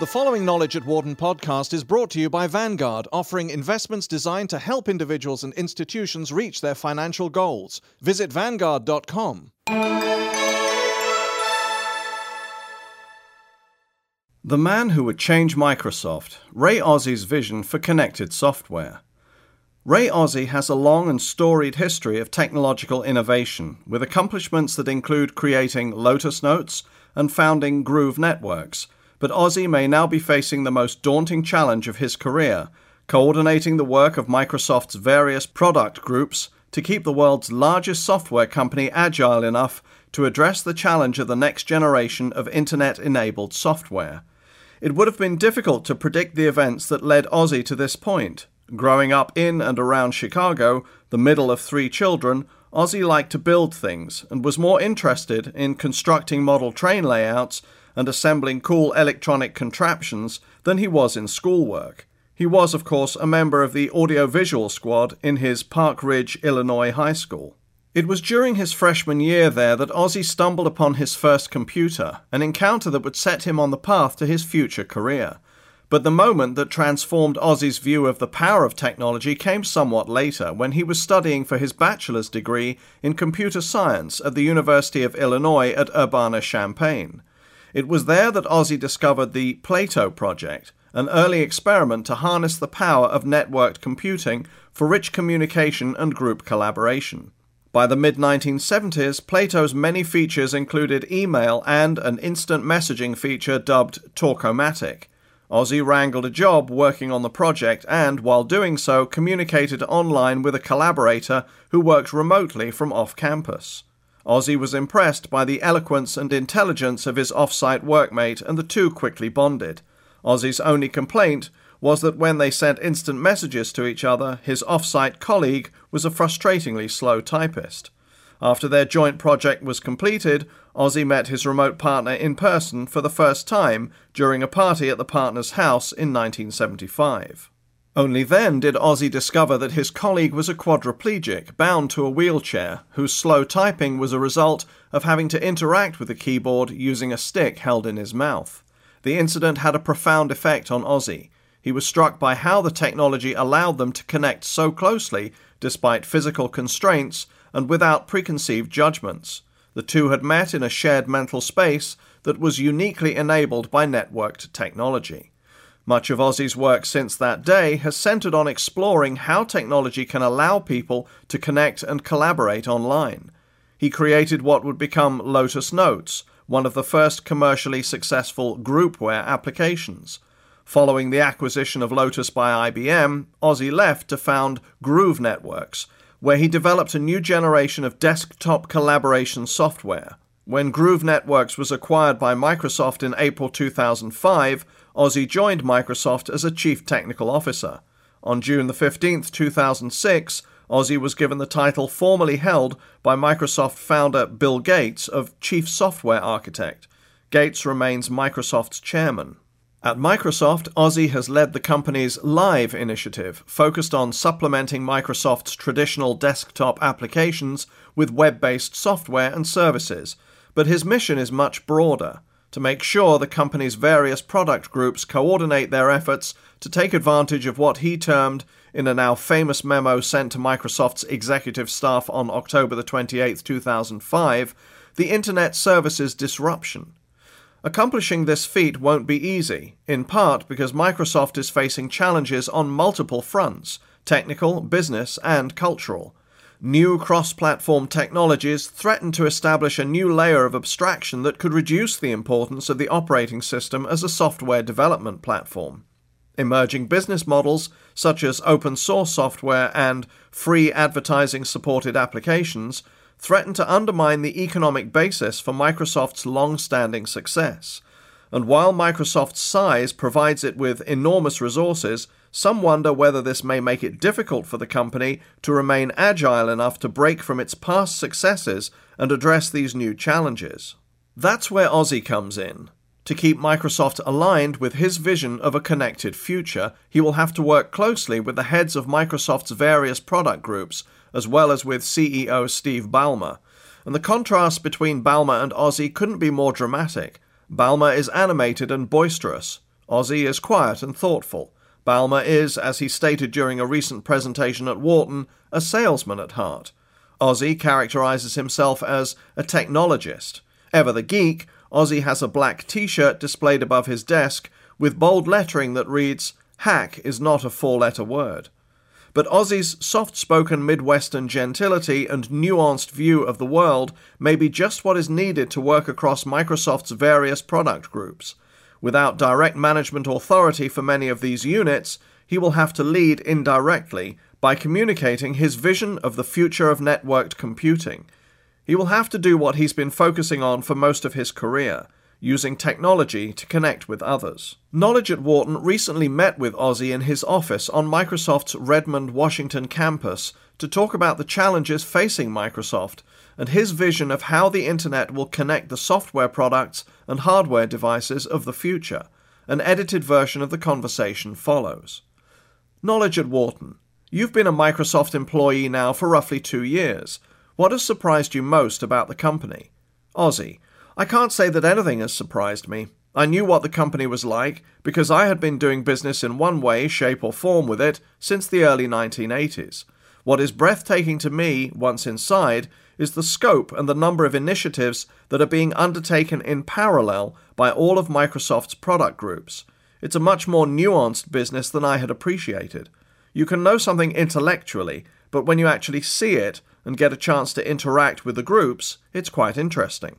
The following Knowledge at Wharton podcast is brought to you by Vanguard, offering investments designed to help individuals and institutions reach their financial goals. Visit Vanguard.com. The man who would change Microsoft, Ray Ozzie's vision for connected software. Ray Ozzie has a long and storied history of technological innovation, with accomplishments that include creating Lotus Notes and founding Groove Networks but Ozzie may now be facing the most daunting challenge of his career coordinating the work of Microsoft's various product groups to keep the world's largest software company agile enough to address the challenge of the next generation of internet enabled software. It would have been difficult to predict the events that led Ozzie to this point. Growing up in and around Chicago, the middle of three children, Ozzie liked to build things and was more interested in constructing model train layouts and assembling cool electronic contraptions than he was in schoolwork. He was, of course, a member of the audiovisual squad in his Park Ridge, Illinois high school. It was during his freshman year there that Ozzie stumbled upon his first computer, an encounter that would set him on the path to his future career. But the moment that transformed Ozzie's view of the power of technology came somewhat later, when he was studying for his bachelor's degree in computer science at the University of Illinois at Urbana Champaign. It was there that Ozzie discovered the Plato project, an early experiment to harness the power of networked computing for rich communication and group collaboration. By the mid 1970s, Plato's many features included email and an instant messaging feature dubbed Talkomatic. Ozzie wrangled a job working on the project and, while doing so, communicated online with a collaborator who worked remotely from off campus. Ozzie was impressed by the eloquence and intelligence of his off site workmate, and the two quickly bonded. Ozzie's only complaint was that when they sent instant messages to each other, his off site colleague was a frustratingly slow typist. After their joint project was completed, Ozzie met his remote partner in person for the first time during a party at the partner's house in 1975. Only then did Ozzie discover that his colleague was a quadriplegic, bound to a wheelchair, whose slow typing was a result of having to interact with the keyboard using a stick held in his mouth. The incident had a profound effect on Ozzie. He was struck by how the technology allowed them to connect so closely, despite physical constraints and without preconceived judgments. The two had met in a shared mental space that was uniquely enabled by networked technology. Much of Ozzie's work since that day has centered on exploring how technology can allow people to connect and collaborate online. He created what would become Lotus Notes, one of the first commercially successful groupware applications. Following the acquisition of Lotus by IBM, Ozzie left to found Groove Networks, where he developed a new generation of desktop collaboration software. When Groove Networks was acquired by Microsoft in April 2005, Ozzie joined Microsoft as a Chief Technical Officer. On June 15, 2006, Ozzie was given the title formerly held by Microsoft founder Bill Gates of Chief Software Architect. Gates remains Microsoft's chairman. At Microsoft, Ozzie has led the company's Live initiative, focused on supplementing Microsoft's traditional desktop applications with web based software and services. But his mission is much broader to make sure the company's various product groups coordinate their efforts to take advantage of what he termed, in a now famous memo sent to Microsoft's executive staff on October the 28th, 2005, the Internet Services disruption. Accomplishing this feat won't be easy, in part because Microsoft is facing challenges on multiple fronts technical, business, and cultural. New cross platform technologies threaten to establish a new layer of abstraction that could reduce the importance of the operating system as a software development platform. Emerging business models, such as open source software and free advertising supported applications, threaten to undermine the economic basis for Microsoft's long standing success. And while Microsoft's size provides it with enormous resources, some wonder whether this may make it difficult for the company to remain agile enough to break from its past successes and address these new challenges. That's where Ozzie comes in. To keep Microsoft aligned with his vision of a connected future, he will have to work closely with the heads of Microsoft's various product groups, as well as with CEO Steve Ballmer. and the contrast between Ballmer and Ozzie couldn't be more dramatic. Ballmer is animated and boisterous. Ozzie is quiet and thoughtful. Ballmer is, as he stated during a recent presentation at Wharton, a salesman at heart. Ozzie characterizes himself as a technologist. Ever the geek, Ozzie has a black t shirt displayed above his desk with bold lettering that reads, Hack is not a four letter word. But Ozzie's soft spoken Midwestern gentility and nuanced view of the world may be just what is needed to work across Microsoft's various product groups. Without direct management authority for many of these units, he will have to lead indirectly by communicating his vision of the future of networked computing. He will have to do what he's been focusing on for most of his career using technology to connect with others. Knowledge at Wharton recently met with Ozzie in his office on Microsoft's Redmond, Washington campus to talk about the challenges facing Microsoft and his vision of how the Internet will connect the software products and hardware devices of the future. An edited version of the conversation follows. Knowledge at Wharton. You've been a Microsoft employee now for roughly two years. What has surprised you most about the company? Ozzie. I can't say that anything has surprised me. I knew what the company was like because I had been doing business in one way, shape, or form with it since the early 1980s. What is breathtaking to me, once inside, is the scope and the number of initiatives that are being undertaken in parallel by all of Microsoft's product groups. It's a much more nuanced business than I had appreciated. You can know something intellectually, but when you actually see it and get a chance to interact with the groups, it's quite interesting.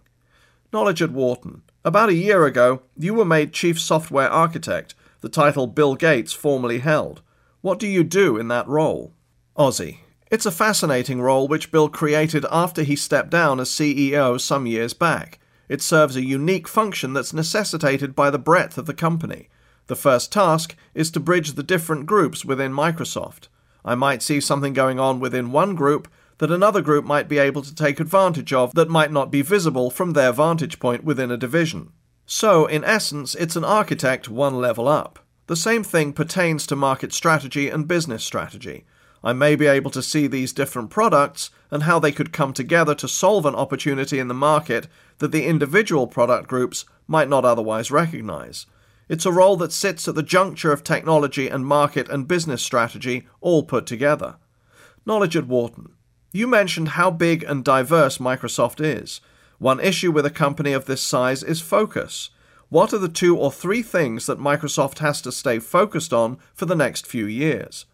Knowledge at Wharton. About a year ago, you were made Chief Software Architect, the title Bill Gates formerly held. What do you do in that role? Ozzie. It's a fascinating role which Bill created after he stepped down as CEO some years back. It serves a unique function that's necessitated by the breadth of the company. The first task is to bridge the different groups within Microsoft. I might see something going on within one group that another group might be able to take advantage of that might not be visible from their vantage point within a division. So, in essence, it's an architect one level up. The same thing pertains to market strategy and business strategy. I may be able to see these different products and how they could come together to solve an opportunity in the market that the individual product groups might not otherwise recognize. It's a role that sits at the juncture of technology and market and business strategy all put together. Knowledge at Wharton. You mentioned how big and diverse Microsoft is. One issue with a company of this size is focus. What are the two or three things that Microsoft has to stay focused on for the next few years?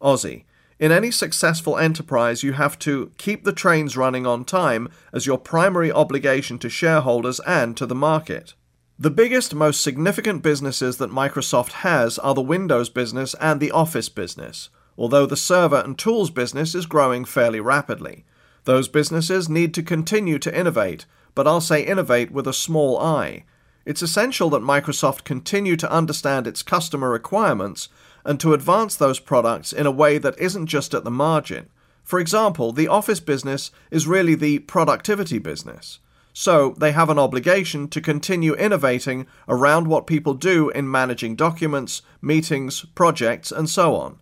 Ozzie, in any successful enterprise, you have to keep the trains running on time as your primary obligation to shareholders and to the market. The biggest, most significant businesses that Microsoft has are the Windows business and the Office business, although the server and tools business is growing fairly rapidly. Those businesses need to continue to innovate, but I'll say innovate with a small i. It's essential that Microsoft continue to understand its customer requirements and to advance those products in a way that isn't just at the margin. For example, the office business is really the productivity business. So they have an obligation to continue innovating around what people do in managing documents, meetings, projects, and so on.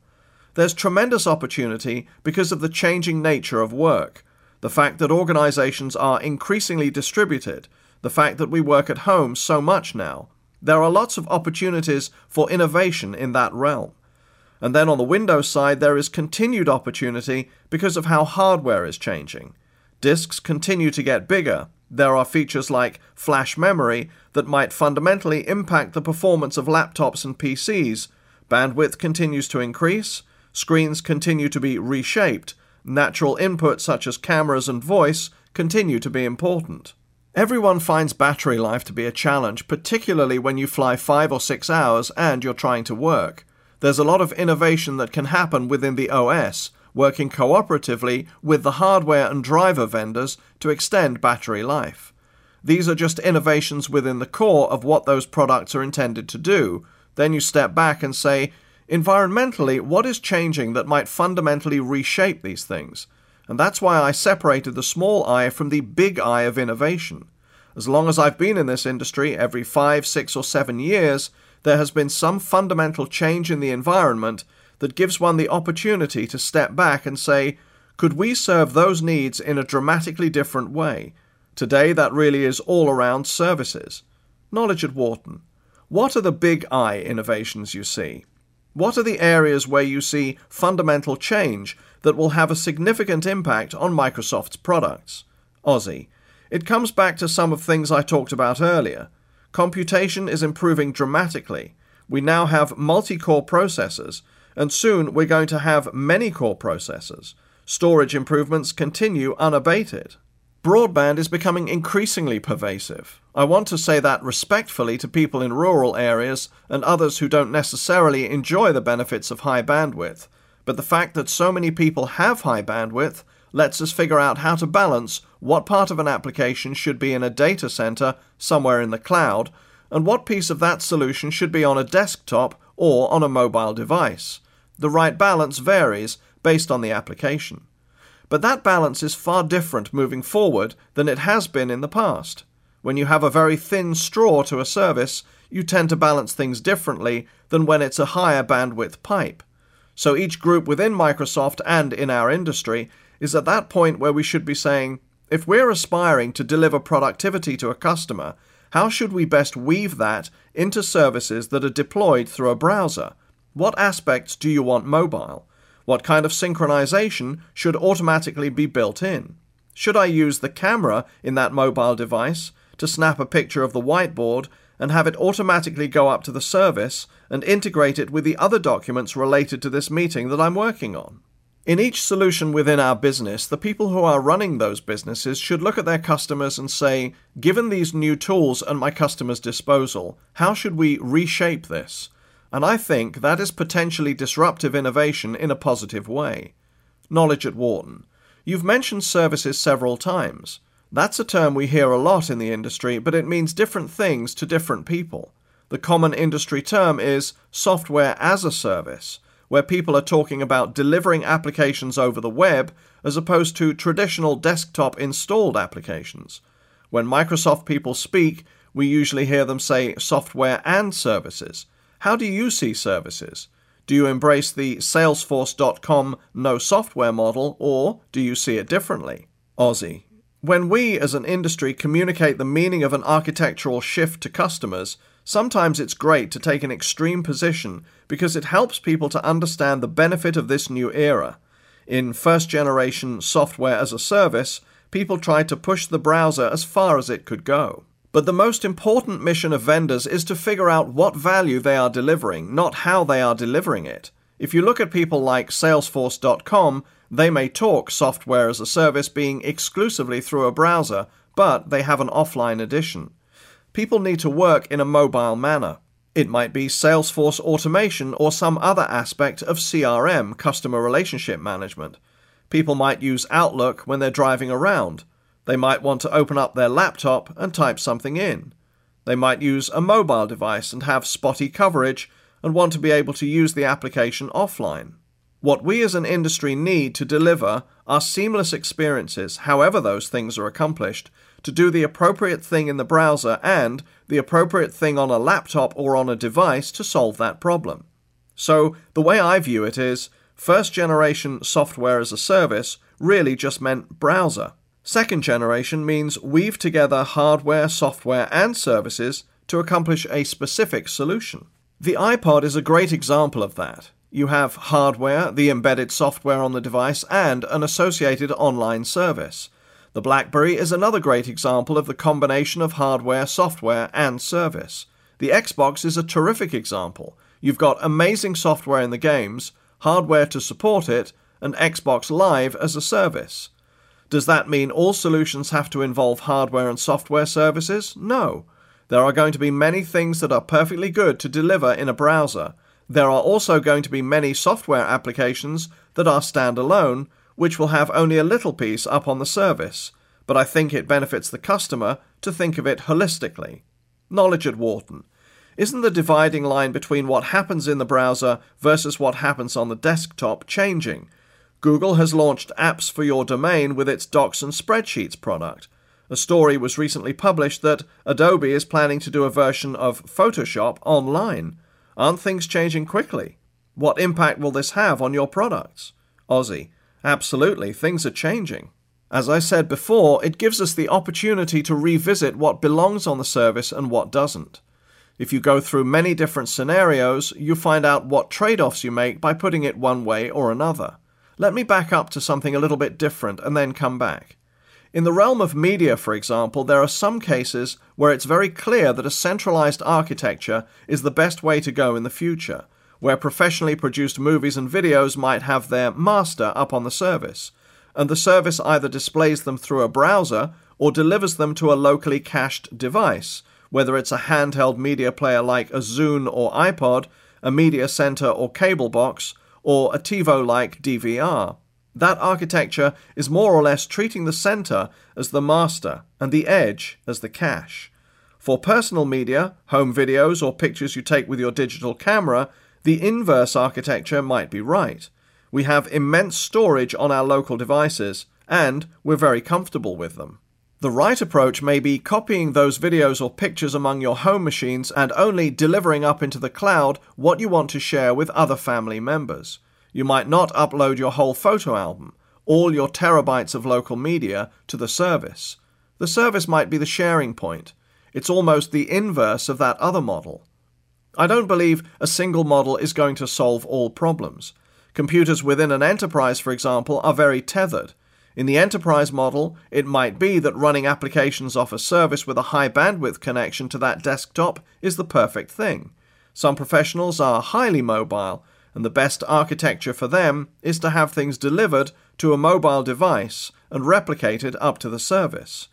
There's tremendous opportunity because of the changing nature of work, the fact that organizations are increasingly distributed, the fact that we work at home so much now, there are lots of opportunities for innovation in that realm. And then on the Windows side, there is continued opportunity because of how hardware is changing. Disks continue to get bigger. There are features like flash memory that might fundamentally impact the performance of laptops and PCs. Bandwidth continues to increase. Screens continue to be reshaped. Natural input such as cameras and voice continue to be important. Everyone finds battery life to be a challenge, particularly when you fly five or six hours and you're trying to work. There's a lot of innovation that can happen within the OS, working cooperatively with the hardware and driver vendors to extend battery life. These are just innovations within the core of what those products are intended to do. Then you step back and say, environmentally, what is changing that might fundamentally reshape these things? And that's why I separated the small I from the big I of innovation. As long as I've been in this industry, every five, six, or seven years, there has been some fundamental change in the environment that gives one the opportunity to step back and say, Could we serve those needs in a dramatically different way? Today, that really is all around services. Knowledge at Wharton. What are the big I innovations you see? What are the areas where you see fundamental change that will have a significant impact on Microsoft's products? Ozzie. It comes back to some of things I talked about earlier. Computation is improving dramatically. We now have multi core processors, and soon we're going to have many core processors. Storage improvements continue unabated. Broadband is becoming increasingly pervasive. I want to say that respectfully to people in rural areas and others who don't necessarily enjoy the benefits of high bandwidth, but the fact that so many people have high bandwidth lets us figure out how to balance what part of an application should be in a data center somewhere in the cloud and what piece of that solution should be on a desktop or on a mobile device. The right balance varies based on the application. But that balance is far different moving forward than it has been in the past. When you have a very thin straw to a service, you tend to balance things differently than when it's a higher bandwidth pipe. So each group within Microsoft and in our industry is at that point where we should be saying, if we're aspiring to deliver productivity to a customer, how should we best weave that into services that are deployed through a browser? What aspects do you want mobile? What kind of synchronization should automatically be built in? Should I use the camera in that mobile device to snap a picture of the whiteboard and have it automatically go up to the service and integrate it with the other documents related to this meeting that I'm working on? In each solution within our business, the people who are running those businesses should look at their customers and say, given these new tools at my customer's disposal, how should we reshape this? And I think that is potentially disruptive innovation in a positive way. Knowledge at Wharton. You've mentioned services several times. That's a term we hear a lot in the industry, but it means different things to different people. The common industry term is software as a service where people are talking about delivering applications over the web as opposed to traditional desktop installed applications. When Microsoft people speak, we usually hear them say software and services. How do you see services? Do you embrace the Salesforce.com no software model, or do you see it differently? Ozzie. When we as an industry communicate the meaning of an architectural shift to customers, Sometimes it's great to take an extreme position because it helps people to understand the benefit of this new era. In first generation software as a service, people tried to push the browser as far as it could go. But the most important mission of vendors is to figure out what value they are delivering, not how they are delivering it. If you look at people like Salesforce.com, they may talk software as a service being exclusively through a browser, but they have an offline edition people need to work in a mobile manner. It might be Salesforce automation or some other aspect of CRM, customer relationship management. People might use Outlook when they're driving around. They might want to open up their laptop and type something in. They might use a mobile device and have spotty coverage and want to be able to use the application offline. What we as an industry need to deliver are seamless experiences, however those things are accomplished, to do the appropriate thing in the browser and the appropriate thing on a laptop or on a device to solve that problem. So, the way I view it is first generation software as a service really just meant browser. Second generation means weave together hardware, software, and services to accomplish a specific solution. The iPod is a great example of that. You have hardware, the embedded software on the device, and an associated online service. The BlackBerry is another great example of the combination of hardware, software, and service. The Xbox is a terrific example. You've got amazing software in the games, hardware to support it, and Xbox Live as a service. Does that mean all solutions have to involve hardware and software services? No. There are going to be many things that are perfectly good to deliver in a browser. There are also going to be many software applications that are standalone which will have only a little piece up on the service, but I think it benefits the customer to think of it holistically. Knowledge at Wharton. Isn't the dividing line between what happens in the browser versus what happens on the desktop changing? Google has launched apps for your domain with its Docs and Spreadsheets product. A story was recently published that Adobe is planning to do a version of Photoshop online. Aren't things changing quickly? What impact will this have on your products? Ozzie, Absolutely, things are changing. As I said before, it gives us the opportunity to revisit what belongs on the service and what doesn't. If you go through many different scenarios, you find out what trade offs you make by putting it one way or another. Let me back up to something a little bit different and then come back. In the realm of media, for example, there are some cases where it's very clear that a centralized architecture is the best way to go in the future, where professionally produced movies and videos might have their master up on the service and the service either displays them through a browser or delivers them to a locally cached device, whether it's a handheld media player like a Zune or iPod, a media center or cable box, or a TiVo like DVR. That architecture is more or less treating the center as the master and the edge as the cache. For personal media, home videos, or pictures you take with your digital camera, the inverse architecture might be right. We have immense storage on our local devices, and we're very comfortable with them. The right approach may be copying those videos or pictures among your home machines and only delivering up into the cloud what you want to share with other family members. You might not upload your whole photo album, all your terabytes of local media, to the service. The service might be the sharing point. It's almost the inverse of that other model. I don't believe a single model is going to solve all problems. Computers within an enterprise, for example, are very tethered. In the enterprise model, it might be that running applications off a service with a high bandwidth connection to that desktop is the perfect thing. Some professionals are highly mobile, and the best architecture for them is to have things delivered to a mobile device and replicated up to the service.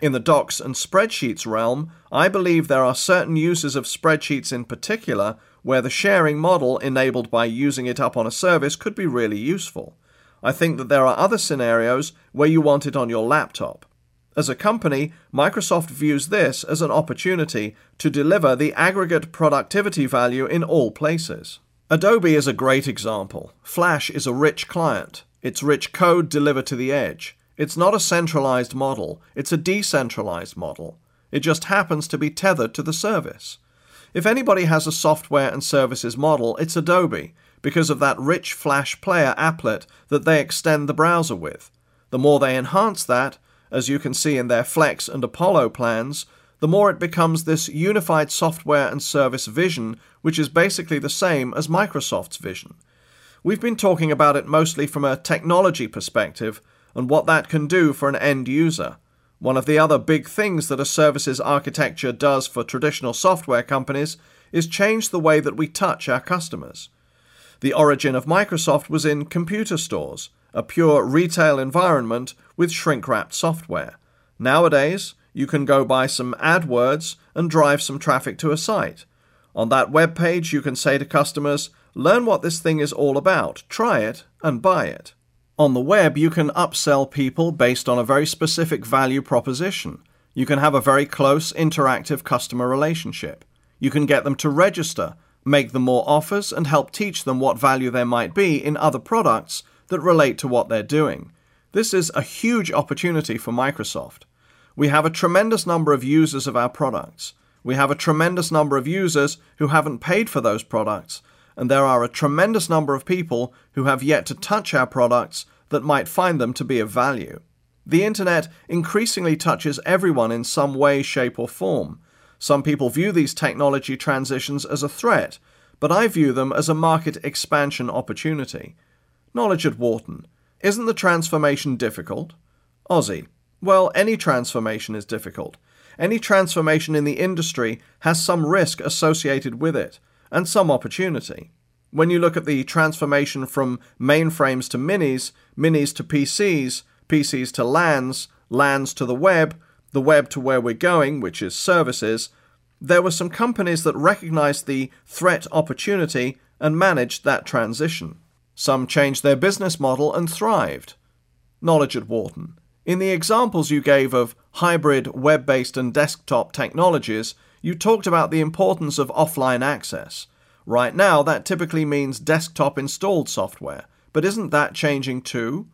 In the docs and spreadsheets realm, I believe there are certain uses of spreadsheets in particular where the sharing model enabled by using it up on a service could be really useful. I think that there are other scenarios where you want it on your laptop. As a company, Microsoft views this as an opportunity to deliver the aggregate productivity value in all places. Adobe is a great example. Flash is a rich client. It's rich code delivered to the edge. It's not a centralized model, it's a decentralized model. It just happens to be tethered to the service. If anybody has a software and services model, it's Adobe, because of that rich Flash Player applet that they extend the browser with. The more they enhance that, as you can see in their Flex and Apollo plans, the more it becomes this unified software and service vision, which is basically the same as Microsoft's vision. We've been talking about it mostly from a technology perspective and what that can do for an end user. One of the other big things that a services architecture does for traditional software companies is change the way that we touch our customers. The origin of Microsoft was in computer stores, a pure retail environment with shrink wrapped software. Nowadays, you can go buy some AdWords and drive some traffic to a site. On that web page, you can say to customers, learn what this thing is all about, try it, and buy it. On the web, you can upsell people based on a very specific value proposition. You can have a very close, interactive customer relationship. You can get them to register, make them more offers, and help teach them what value there might be in other products that relate to what they're doing. This is a huge opportunity for Microsoft. We have a tremendous number of users of our products. We have a tremendous number of users who haven't paid for those products, and there are a tremendous number of people who have yet to touch our products that might find them to be of value. The internet increasingly touches everyone in some way, shape, or form. Some people view these technology transitions as a threat, but I view them as a market expansion opportunity. Knowledge at Wharton. Isn't the transformation difficult? Ozzie. Well, any transformation is difficult. Any transformation in the industry has some risk associated with it and some opportunity. When you look at the transformation from mainframes to minis, minis to PCs, PCs to LANs, LANs to the web, the web to where we're going, which is services, there were some companies that recognized the threat opportunity and managed that transition. Some changed their business model and thrived. Knowledge at Wharton. In the examples you gave of hybrid web based and desktop technologies, you talked about the importance of offline access. Right now, that typically means desktop installed software, but isn't that changing too?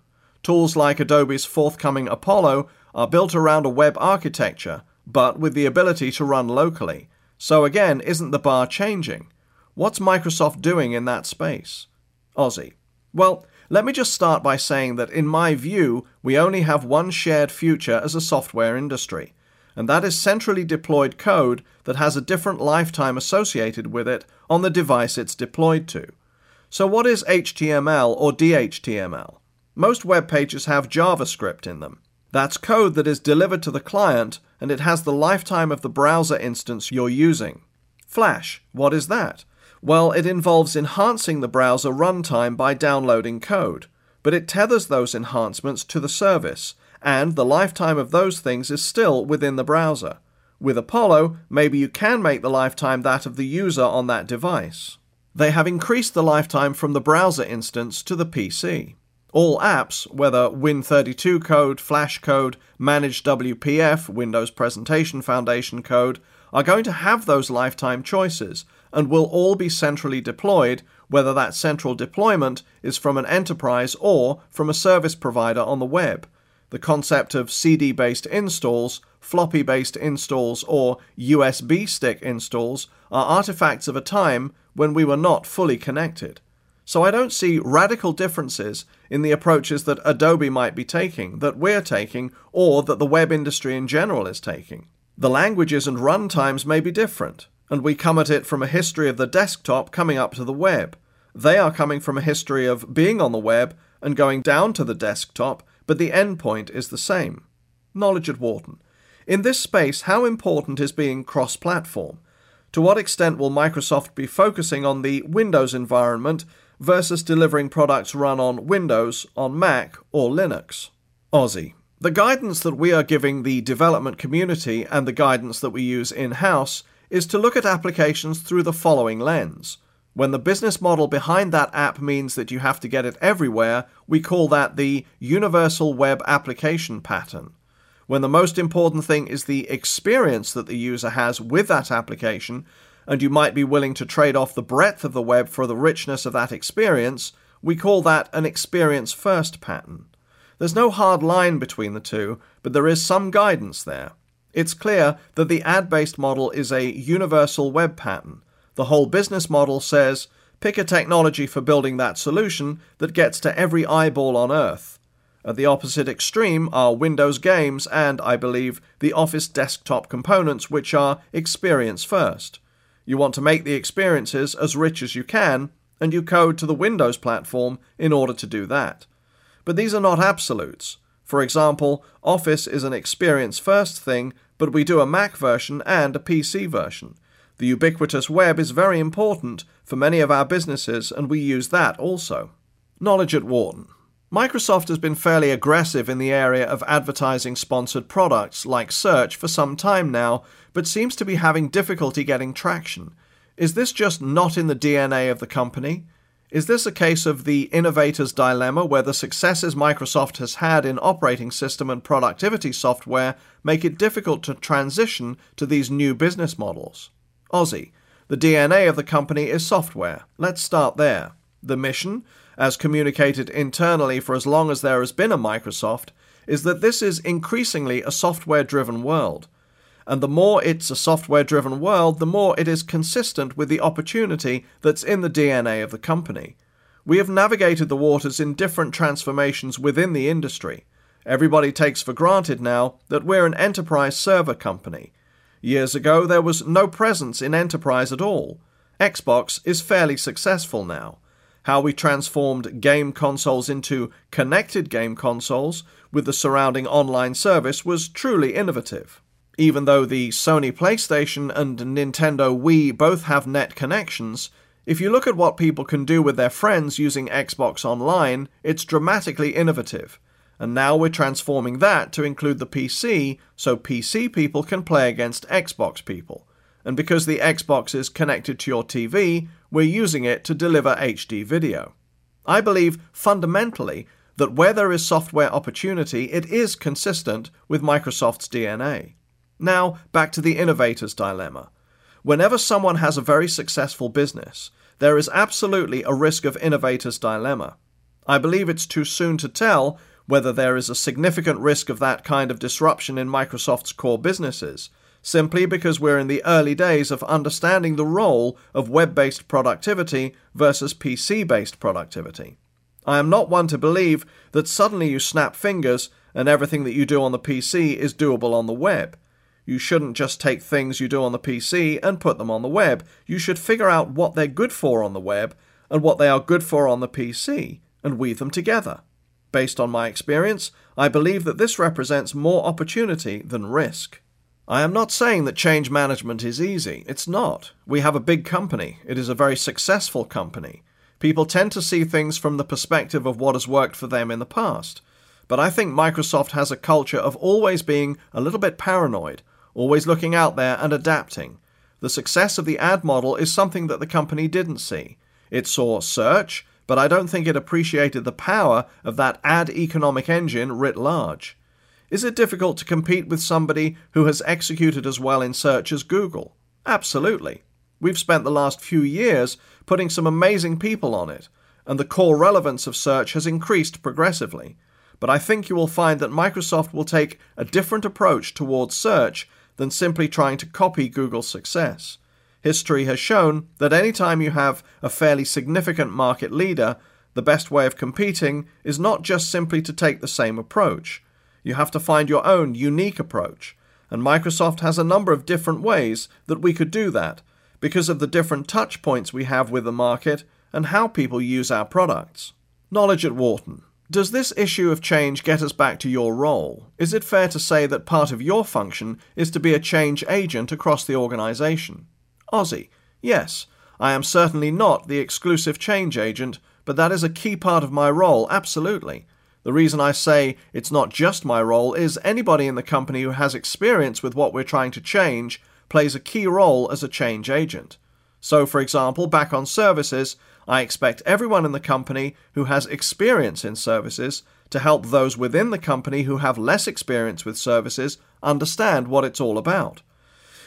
Tools like Adobe's forthcoming Apollo are built around a web architecture, but with the ability to run locally. So again, isn't the bar changing? What's Microsoft doing in that space? Ozzie. Well, Let me just start by saying that, in my view, we only have one shared future as a software industry, and that is centrally deployed code that has a different lifetime associated with it on the device it's deployed to. So, what is HTML or DHTML? Most web pages have JavaScript in them. That's code that is delivered to the client and it has the lifetime of the browser instance you're using. Flash, what is that? Well, it involves enhancing the browser runtime by downloading code, but it tethers those enhancements to the service, and the lifetime of those things is still within the browser. With Apollo, maybe you can make the lifetime that of the user on that device. They have increased the lifetime from the browser instance to the PC. All apps, whether Win32 code, Flash code, Managed WPF, Windows Presentation Foundation code, are going to have those lifetime choices and will all be centrally deployed, whether that central deployment is from an enterprise or from a service provider on the web. The concept of CD based installs, floppy based installs, or USB stick installs are artifacts of a time when we were not fully connected. So I don't see radical differences in the approaches that Adobe might be taking, that we're taking, or that the web industry in general is taking. The languages and runtimes may be different, and we come at it from a history of the desktop coming up to the web. They are coming from a history of being on the web and going down to the desktop, but the endpoint is the same. Knowledge at Wharton. In this space, how important is being cross platform? To what extent will Microsoft be focusing on the Windows environment versus delivering products run on Windows, on Mac, or Linux. Ozzie. The guidance that we are giving the development community and the guidance that we use in house is to look at applications through the following lens. When the business model behind that app means that you have to get it everywhere, we call that the Universal Web Application Pattern. When the most important thing is the experience that the user has with that application, and you might be willing to trade off the breadth of the web for the richness of that experience, we call that an experience first pattern. There's no hard line between the two, but there is some guidance there. It's clear that the ad based model is a universal web pattern. The whole business model says pick a technology for building that solution that gets to every eyeball on Earth. At the opposite extreme are Windows games and, I believe, the Office desktop components, which are experience first. You want to make the experiences as rich as you can, and you code to the Windows platform in order to do that. But these are not absolutes. For example, Office is an experience first thing, but we do a Mac version and a PC version. The ubiquitous web is very important for many of our businesses, and we use that also. Knowledge at Wharton. Microsoft has been fairly aggressive in the area of advertising sponsored products like search for some time now, but seems to be having difficulty getting traction. Is this just not in the DNA of the company? Is this a case of the innovator's dilemma where the successes Microsoft has had in operating system and productivity software make it difficult to transition to these new business models? Ozzie. The DNA of the company is software. Let's start there. The mission? As communicated internally for as long as there has been a Microsoft, is that this is increasingly a software driven world. And the more it's a software driven world, the more it is consistent with the opportunity that's in the DNA of the company. We have navigated the waters in different transformations within the industry. Everybody takes for granted now that we're an enterprise server company. Years ago, there was no presence in enterprise at all. Xbox is fairly successful now how we transformed game consoles into connected game consoles with the surrounding online service was truly innovative. Even though the Sony PlayStation and Nintendo Wii both have net connections, if you look at what people can do with their friends using Xbox Online, it's dramatically innovative. And now we're transforming that to include the PC so PC people can play against Xbox people. And because the Xbox is connected to your TV, we're using it to deliver HD video. I believe fundamentally that where there is software opportunity, it is consistent with Microsoft's DNA. Now, back to the innovator's dilemma. Whenever someone has a very successful business, there is absolutely a risk of innovator's dilemma. I believe it's too soon to tell whether there is a significant risk of that kind of disruption in Microsoft's core businesses, simply because we're in the early days of understanding the role of web based productivity versus PC based productivity. I am not one to believe that suddenly you snap fingers and everything that you do on the PC is doable on the web. You shouldn't just take things you do on the PC and put them on the web. You should figure out what they're good for on the web and what they are good for on the PC and weave them together. Based on my experience, I believe that this represents more opportunity than risk. I am not saying that change management is easy. It's not. We have a big company. It is a very successful company. People tend to see things from the perspective of what has worked for them in the past. But I think Microsoft has a culture of always being a little bit paranoid, always looking out there and adapting. The success of the ad model is something that the company didn't see. It saw search, but I don't think it appreciated the power of that ad economic engine writ large. Is it difficult to compete with somebody who has executed as well in search as Google? Absolutely. We've spent the last few years putting some amazing people on it, and the core relevance of search has increased progressively. But I think you will find that Microsoft will take a different approach towards search than simply trying to copy Google's success. History has shown that any time you have a fairly significant market leader, the best way of competing is not just simply to take the same approach. You have to find your own unique approach, and Microsoft has a number of different ways that we could do that because of the different touch points we have with the market and how people use our products. Knowledge at Wharton. Does this issue of change get us back to your role? Is it fair to say that part of your function is to be a change agent across the organization? Ozzie. Yes, I am certainly not the exclusive change agent, but that is a key part of my role, absolutely. The reason I say it's not just my role is anybody in the company who has experience with what we're trying to change plays a key role as a change agent. So, for example, back on services, I expect everyone in the company who has experience in services to help those within the company who have less experience with services understand what it's all about.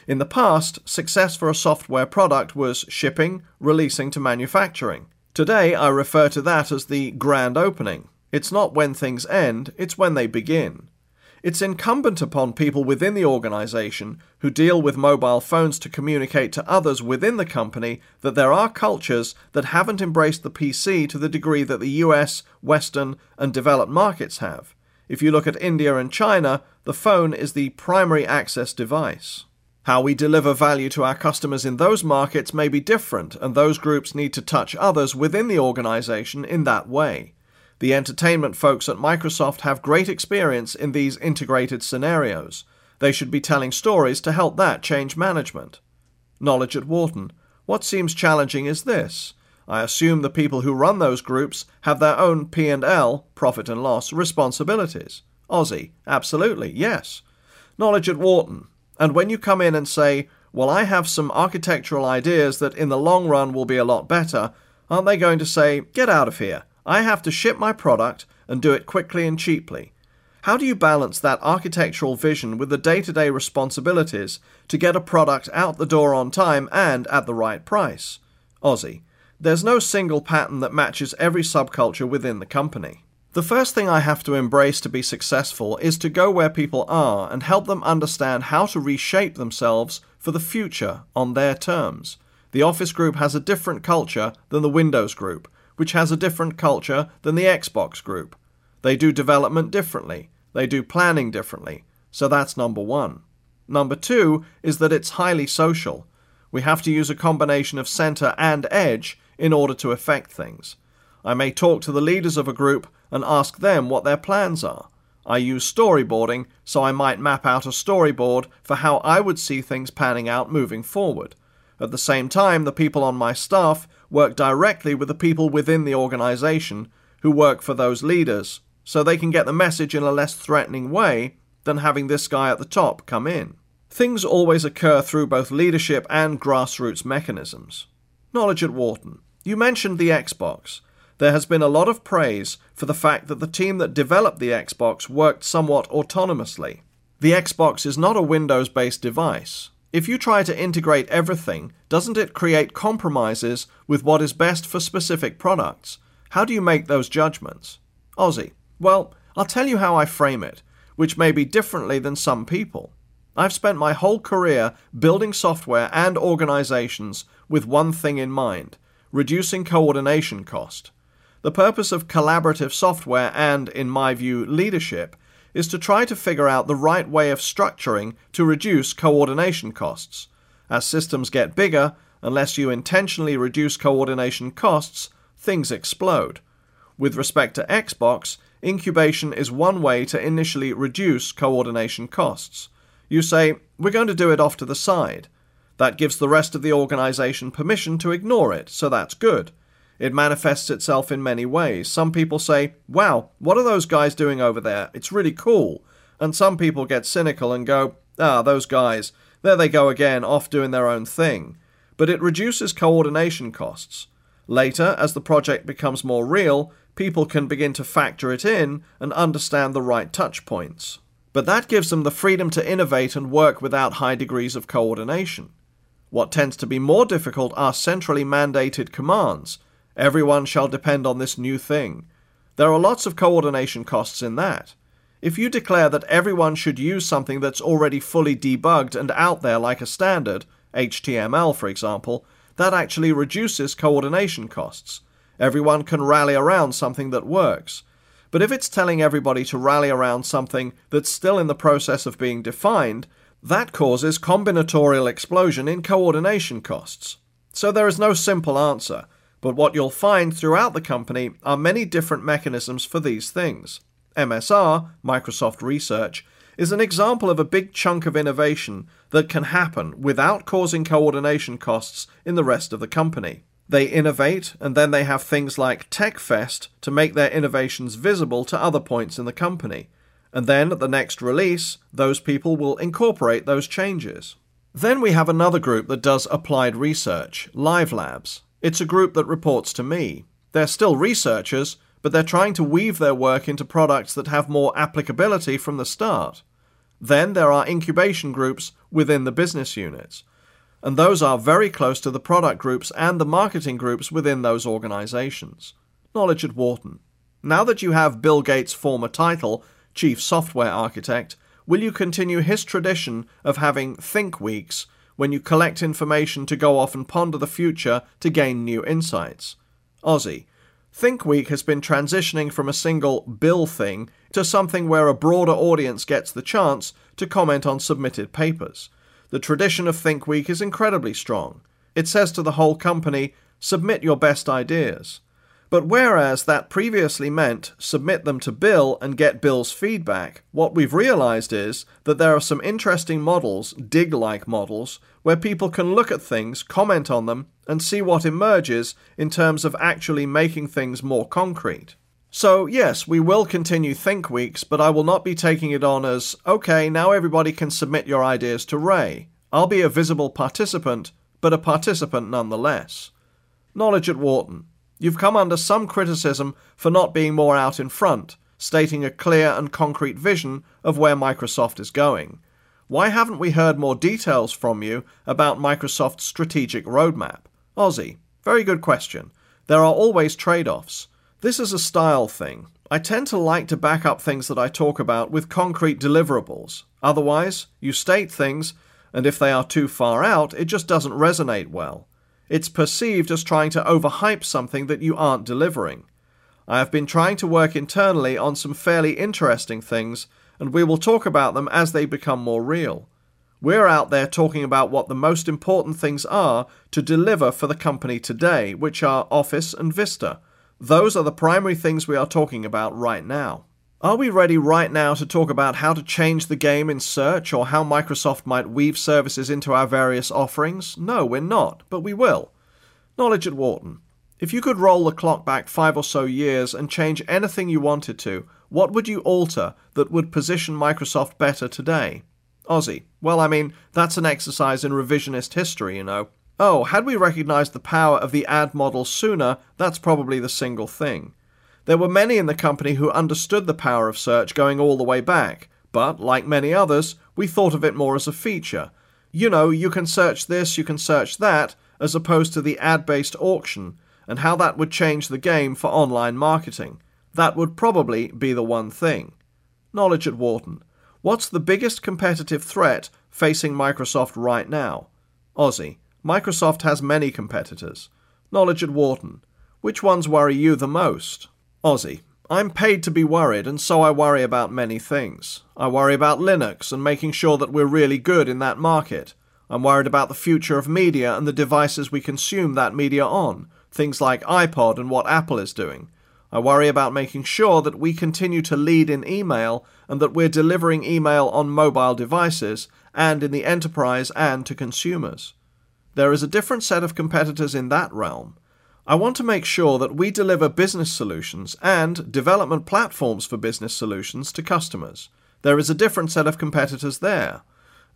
In the past, success for a software product was shipping, releasing to manufacturing. Today, I refer to that as the grand opening. It's not when things end, it's when they begin. It's incumbent upon people within the organization who deal with mobile phones to communicate to others within the company that there are cultures that haven't embraced the PC to the degree that the US, Western, and developed markets have. If you look at India and China, the phone is the primary access device. How we deliver value to our customers in those markets may be different, and those groups need to touch others within the organization in that way. The entertainment folks at Microsoft have great experience in these integrated scenarios. They should be telling stories to help that change management. Knowledge at Wharton. What seems challenging is this. I assume the people who run those groups have their own P&L, profit and loss, responsibilities. Ozzie. Absolutely, yes. Knowledge at Wharton. And when you come in and say, well, I have some architectural ideas that in the long run will be a lot better, aren't they going to say, get out of here? I have to ship my product and do it quickly and cheaply. How do you balance that architectural vision with the day to day responsibilities to get a product out the door on time and at the right price? Ozzie. there's no single pattern that matches every subculture within the company. The first thing I have to embrace to be successful is to go where people are and help them understand how to reshape themselves for the future on their terms. The Office group has a different culture than the Windows group, which has a different culture than the Xbox group. They do development differently, they do planning differently, so that's number one. Number two is that it's highly social. We have to use a combination of center and edge in order to affect things. I may talk to the leaders of a group and ask them what their plans are. I use storyboarding, so I might map out a storyboard for how I would see things panning out moving forward. At the same time, the people on my staff work directly with the people within the organization who work for those leaders, so they can get the message in a less threatening way than having this guy at the top come in. Things always occur through both leadership and grassroots mechanisms. Knowledge at Wharton. You mentioned the Xbox there has been a lot of praise for the fact that the team that developed the Xbox worked somewhat autonomously. The Xbox is not a Windows based device. If you try to integrate everything, doesn't it create compromises with what is best for specific products? How do you make those judgments? Ozzie. well, I'll tell you how I frame it, which may be differently than some people. I've spent my whole career building software and organizations with one thing in mind reducing coordination cost. The purpose of collaborative software and, in my view, leadership is to try to figure out the right way of structuring to reduce coordination costs. As systems get bigger, unless you intentionally reduce coordination costs, things explode. With respect to Xbox, incubation is one way to initially reduce coordination costs. You say, we're going to do it off to the side. That gives the rest of the organization permission to ignore it, so that's good. It manifests itself in many ways. Some people say, wow, what are those guys doing over there? It's really cool. And some people get cynical and go, ah, those guys, there they go again, off doing their own thing. But it reduces coordination costs. Later, as the project becomes more real, people can begin to factor it in and understand the right touch points. But that gives them the freedom to innovate and work without high degrees of coordination. What tends to be more difficult are centrally mandated commands. Everyone shall depend on this new thing. There are lots of coordination costs in that. If you declare that everyone should use something that's already fully debugged and out there like a standard, HTML for example, that actually reduces coordination costs. Everyone can rally around something that works. But if it's telling everybody to rally around something that's still in the process of being defined, that causes combinatorial explosion in coordination costs. So there is no simple answer, but what you'll find throughout the company are many different mechanisms for these things. MSR, Microsoft Research, is an example of a big chunk of innovation that can happen without causing coordination costs in the rest of the company. They innovate, and then they have things like TechFest to make their innovations visible to other points in the company. And then at the next release, those people will incorporate those changes. Then we have another group that does applied research, Live Labs. It's a group that reports to me. They're still researchers, but they're trying to weave their work into products that have more applicability from the start. Then there are incubation groups within the business units and those are very close to the product groups and the marketing groups within those organizations. Knowledge at Wharton. Now that you have Bill Gates' former title, Chief Software Architect, will you continue his tradition of having Think Weeks when you collect information to go off and ponder the future to gain new insights? Ozzie. Think Week has been transitioning from a single Bill thing to something where a broader audience gets the chance to comment on submitted papers. The tradition of Think Week is incredibly strong. It says to the whole company, submit your best ideas. But whereas that previously meant submit them to Bill and get Bill's feedback, what we've realized is that there are some interesting models, Digg like models, where people can look at things, comment on them, and see what emerges in terms of actually making things more concrete. So, yes, we will continue Think Weeks, but I will not be taking it on as, okay, now everybody can submit your ideas to Ray. I'll be a visible participant, but a participant nonetheless. Knowledge at Wharton. You've come under some criticism for not being more out in front, stating a clear and concrete vision of where Microsoft is going. Why haven't we heard more details from you about Microsoft's strategic roadmap? Ozzie, very good question. There are always trade offs. This is a style thing. I tend to like to back up things that I talk about with concrete deliverables. Otherwise, you state things, and if they are too far out, it just doesn't resonate well. It's perceived as trying to overhype something that you aren't delivering. I have been trying to work internally on some fairly interesting things, and we will talk about them as they become more real. We're out there talking about what the most important things are to deliver for the company today, which are Office and Vista those are the primary things we are talking about right now. Are we ready right now to talk about how to change the game in search or how Microsoft might weave services into our various offerings? No, we're not, but we will. Knowledge at Wharton. If you could roll the clock back five or so years and change anything you wanted to, what would you alter that would position Microsoft better today? Ozzie. Well, I mean, that's an exercise in revisionist history, you know. Oh, had we recognized the power of the ad model sooner, that's probably the single thing. There were many in the company who understood the power of search going all the way back, but, like many others, we thought of it more as a feature. You know, you can search this, you can search that, as opposed to the ad based auction, and how that would change the game for online marketing. That would probably be the one thing. Knowledge at Wharton. What's the biggest competitive threat facing Microsoft right now? Ozzie. Microsoft has many competitors. Knowledge at Wharton. Which ones worry you the most? Ozzie. I'm paid to be worried, and so I worry about many things. I worry about Linux and making sure that we're really good in that market. I'm worried about the future of media and the devices we consume that media on, things like iPod and what Apple is doing. I worry about making sure that we continue to lead in email and that we're delivering email on mobile devices and in the enterprise and to consumers. There is a different set of competitors in that realm. I want to make sure that we deliver business solutions and development platforms for business solutions to customers. There is a different set of competitors there.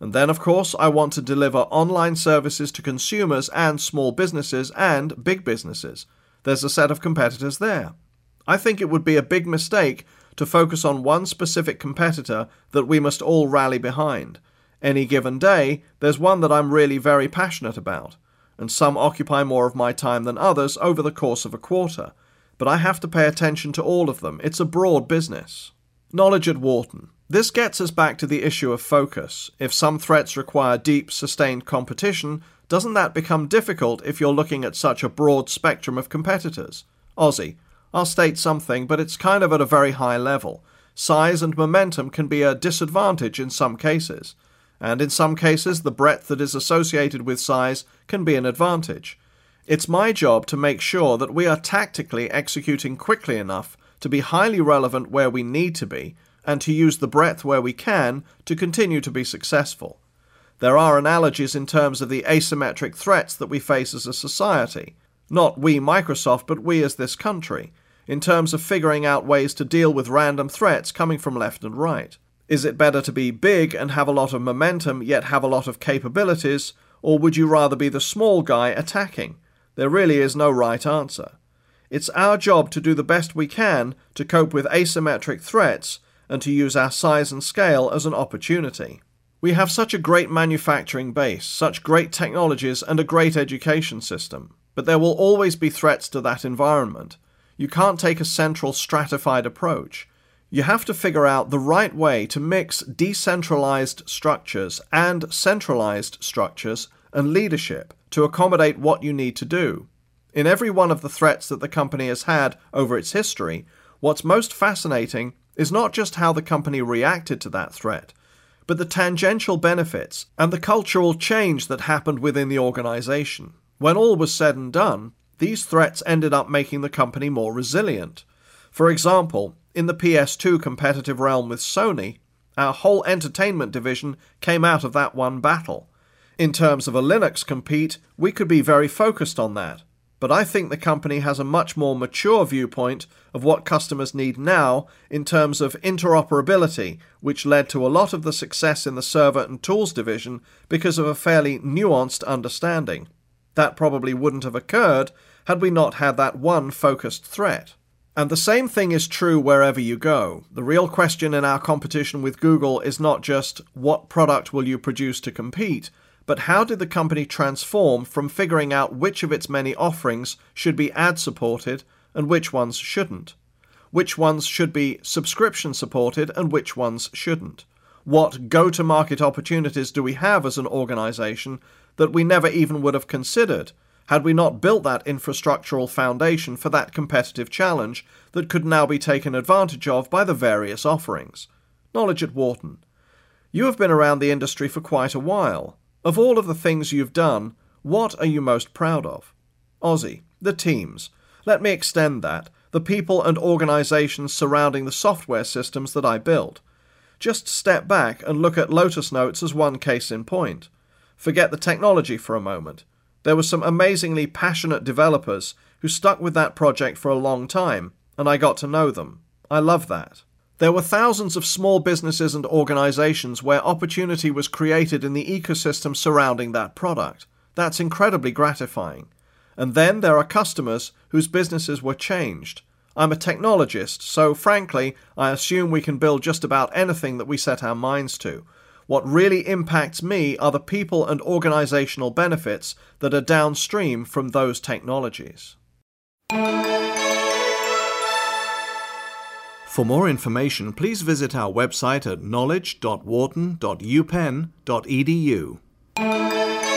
And then, of course, I want to deliver online services to consumers and small businesses and big businesses. There's a set of competitors there. I think it would be a big mistake to focus on one specific competitor that we must all rally behind. Any given day, there's one that I'm really very passionate about, and some occupy more of my time than others over the course of a quarter. But I have to pay attention to all of them. It's a broad business. Knowledge at Wharton. This gets us back to the issue of focus. If some threats require deep, sustained competition, doesn't that become difficult if you're looking at such a broad spectrum of competitors? Ozzie, I'll state something, but it's kind of at a very high level. Size and momentum can be a disadvantage in some cases, and in some cases, the breadth that is associated with size can be an advantage. It's my job to make sure that we are tactically executing quickly enough to be highly relevant where we need to be and to use the breadth where we can to continue to be successful. There are analogies in terms of the asymmetric threats that we face as a society, not we Microsoft, but we as this country, in terms of figuring out ways to deal with random threats coming from left and right. Is it better to be big and have a lot of momentum yet have a lot of capabilities, or would you rather be the small guy attacking? There really is no right answer. It's our job to do the best we can to cope with asymmetric threats and to use our size and scale as an opportunity. We have such a great manufacturing base, such great technologies, and a great education system, but there will always be threats to that environment. You can't take a central stratified approach. You have to figure out the right way to mix decentralized structures and centralized structures and leadership to accommodate what you need to do. In every one of the threats that the company has had over its history, what's most fascinating is not just how the company reacted to that threat, but the tangential benefits and the cultural change that happened within the organization. When all was said and done, these threats ended up making the company more resilient. For example, in the PS2 competitive realm with Sony, our whole entertainment division came out of that one battle. In terms of a Linux compete, we could be very focused on that but I think the company has a much more mature viewpoint of what customers need now in terms of interoperability, which led to a lot of the success in the server and tools division because of a fairly nuanced understanding. That probably wouldn't have occurred had we not had that one focused threat. And the same thing is true wherever you go. The real question in our competition with Google is not just what product will you produce to compete, but how did the company transform from figuring out which of its many offerings should be ad supported and which ones shouldn't? Which ones should be subscription supported and which ones shouldn't? What go to market opportunities do we have as an organization that we never even would have considered had we not built that infrastructural foundation for that competitive challenge that could now be taken advantage of by the various offerings? Knowledge at Wharton. You have been around the industry for quite a while. Of all of the things you've done, what are you most proud of? Ozzie, the teams. Let me extend that. The people and organizations surrounding the software systems that I built. Just step back and look at Lotus Notes as one case in point. Forget the technology for a moment. There were some amazingly passionate developers who stuck with that project for a long time, and I got to know them. I love that. There were thousands of small businesses and organizations where opportunity was created in the ecosystem surrounding that product. That's incredibly gratifying. And then there are customers whose businesses were changed. I'm a technologist, so frankly, I assume we can build just about anything that we set our minds to. What really impacts me are the people and organizational benefits that are downstream from those technologies. For more information, please visit our website at knowledge.wharton.upenn.edu.